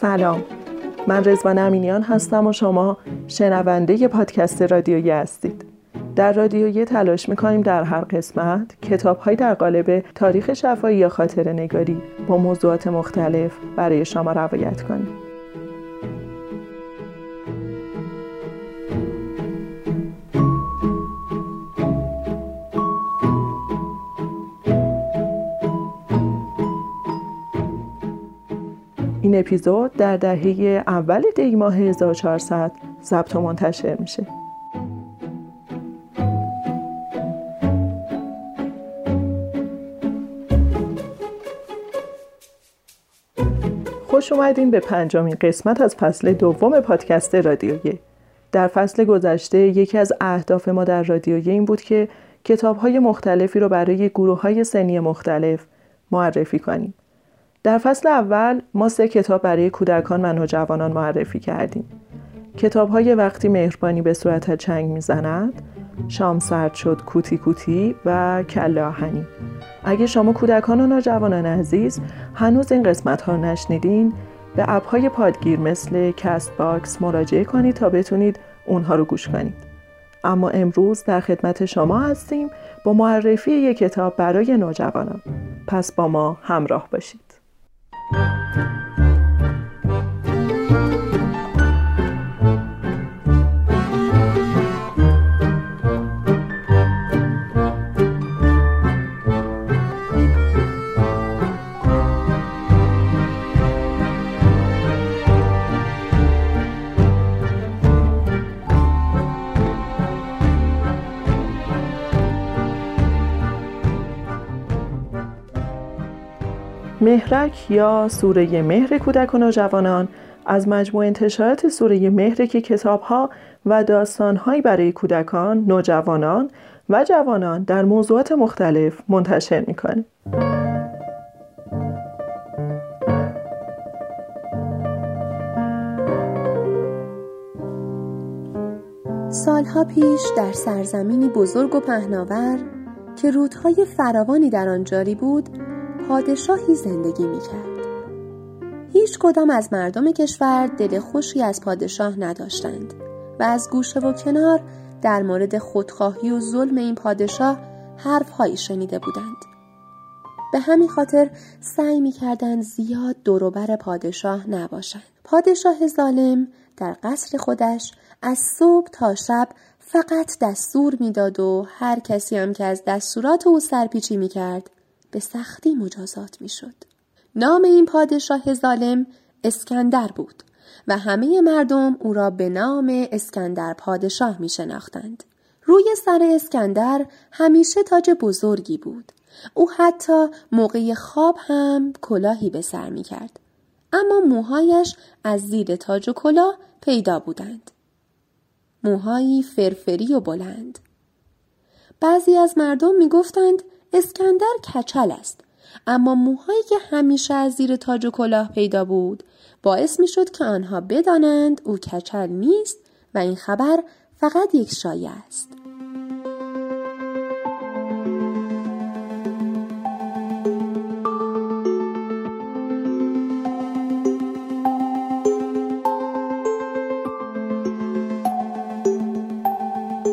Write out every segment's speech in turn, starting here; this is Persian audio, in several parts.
سلام. من رزوان امینیان هستم و شما شنونده پادکست رادیویی هستید. در رادیویی تلاش می‌کنیم در هر قسمت کتاب در قالب تاریخ شفایی یا خاطر نگاری با موضوعات مختلف برای شما روایت کنیم. این اپیزود در دهه اول دی ماه 1400 ضبط و منتشر میشه. خوش اومدین به پنجمین قسمت از فصل دوم پادکست رادیویی در فصل گذشته یکی از اهداف ما در رادیویی این بود که کتاب های مختلفی رو برای گروه های سنی مختلف معرفی کنیم. در فصل اول ما سه کتاب برای کودکان و نوجوانان معرفی کردیم. کتاب های وقتی مهربانی به صورت چنگ می‌زند، شام سرد شد کوتی کوتی و کله آهنی. اگه شما کودکان و نوجوانان عزیز هنوز این قسمت ها نشنیدین به اپ های پادگیر مثل Castbox مراجعه کنید تا بتونید اونها رو گوش کنید. اما امروز در خدمت شما هستیم با معرفی یک کتاب برای نوجوانان. پس با ما همراه باشید. Thank you. مهرک یا سوره مهر کودک و نوجوانان از مجموع انتشارات سوره مهر که کتابها و داستانهایی برای کودکان، نوجوانان و جوانان در موضوعات مختلف منتشر می‌کنه. سالها پیش در سرزمینی بزرگ و پهناور که رودهای فراوانی در آن جاری بود پادشاهی زندگی می کرد. هیچ کدام از مردم کشور دل خوشی از پادشاه نداشتند و از گوشه و کنار در مورد خودخواهی و ظلم این پادشاه حرفهایی شنیده بودند. به همین خاطر سعی می کردن زیاد دوروبر پادشاه نباشند. پادشاه ظالم در قصر خودش از صبح تا شب فقط دستور می‌داد و هر کسی هم که از دستورات او سرپیچی می کرد به سختی مجازات می‌شد. نام این پادشاه ظالم اسکندر بود و همه مردم او را به نام اسکندر پادشاه می شناختند. روی سر اسکندر همیشه تاج بزرگی بود. او حتی موقع خواب هم کلاهی به سر می کرد. اما موهایش از زیر تاج و کلاه پیدا بودند. موهایی فرفری و بلند. بعضی از مردم می گفتند اسکندر کچل است اما موهایی که همیشه از زیر تاج و کلاه پیدا بود باعث می شد که آنها بدانند او کچل نیست و این خبر فقط یک شایعه است.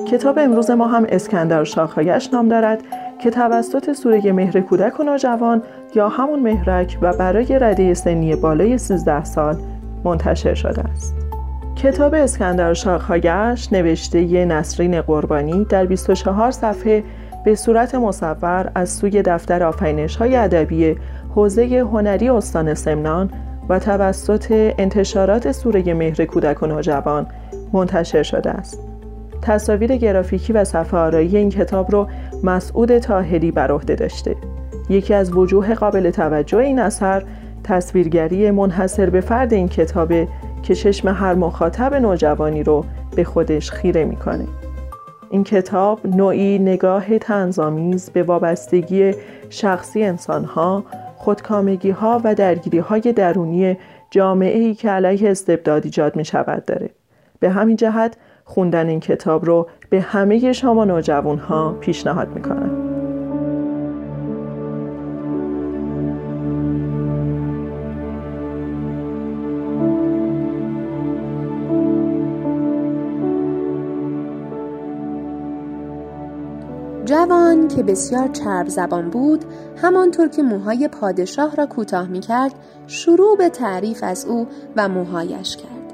کتاب امروز ما هم اسکندر شاخهایش نام دارد که توسط سوره مهر کودک و نوجوان یا همون مهرک و برای رده سنی بالای 13 سال منتشر شده است. کتاب اسکندر شاخهایش نوشته نسرین قربانی در 24 صفحه به صورت مصور از سوی دفتر آفینش های ادبی حوزه هنری استان سمنان و توسط انتشارات سوره مهر کودک و نوجوان منتشر شده است. تصاویر گرافیکی و صفحه این کتاب رو مسعود تاهری بر عهده داشته. یکی از وجوه قابل توجه این اثر تصویرگری منحصر به فرد این کتابه که چشم هر مخاطب نوجوانی رو به خودش خیره می‌کنه. این کتاب نوعی نگاه تنظامیز به وابستگی شخصی انسانها خودکامگی ها و درگیری های درونی جامعه ای که علیه استبداد ایجاد می شود داره. به همین جهت خوندن این کتاب رو به همه شما نوجوان ها پیشنهاد می‌کنم. جوان که بسیار چرب زبان بود همانطور که موهای پادشاه را کوتاه می کرد شروع به تعریف از او و موهایش کرد.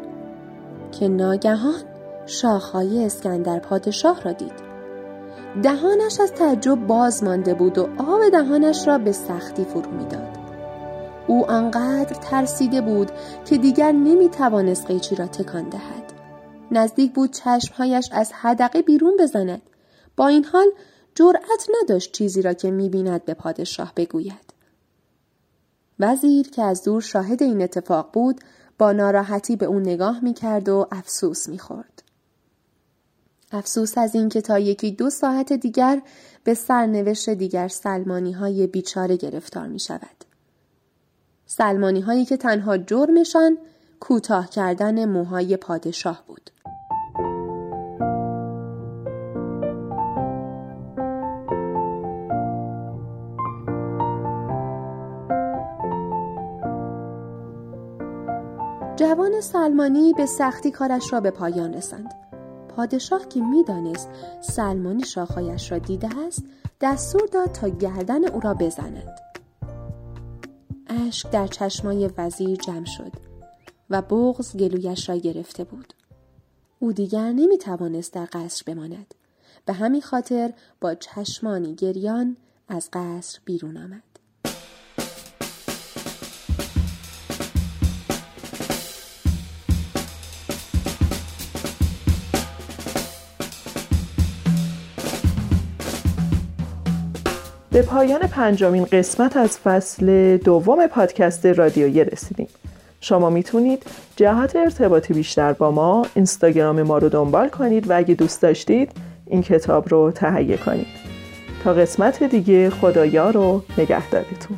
که ناگهان شاخهای اسکندر پادشاه را دید. دهانش از تعجب باز مانده بود و آب دهانش را به سختی فرو می‌داد. او آنقدر ترسیده بود که دیگر نمی توانست قیچی را تکان دهد. نزدیک بود چشمهایش از حدقه بیرون بزند. با این حال جرأت نداشت چیزی را که می‌بیند به پادشاه بگوید. وزیر که از دور شاهد این اتفاق بود با ناراحتی به او نگاه می‌کرد و افسوس می‌خورد. افسوس از اینکه تا یکی دو ساعت دیگر به سرنوشت دیگر سلمانی های بیچاره گرفتار می شود. سلمانی هایی که تنها جرمشان کوتاه کردن موهای پادشاه بود. جوان سلمانی به سختی کارش را به پایان رساند. پادشاه که می‌دانست سلمانی شاخهایش را دیده است دستور داد تا گردن او را بزنند اشک در چشمای وزیر جمع شد و بغز گلویش را گرفته بود. او دیگر نمی توانست در قصر بماند. به همین خاطر با چشمانی گریان از قصر بیرون آمد. به پایان پنجمین قسمت از فصل دوم پادکست رادیویی رسیدیم. شما می‌تونید جهت ارتباطی بیشتر با ما اینستاگرام ما رو دنبال کنید و اگه دوست داشتید این کتاب رو تهیه کنید. تا قسمت دیگه خدایا رو نگهدارتون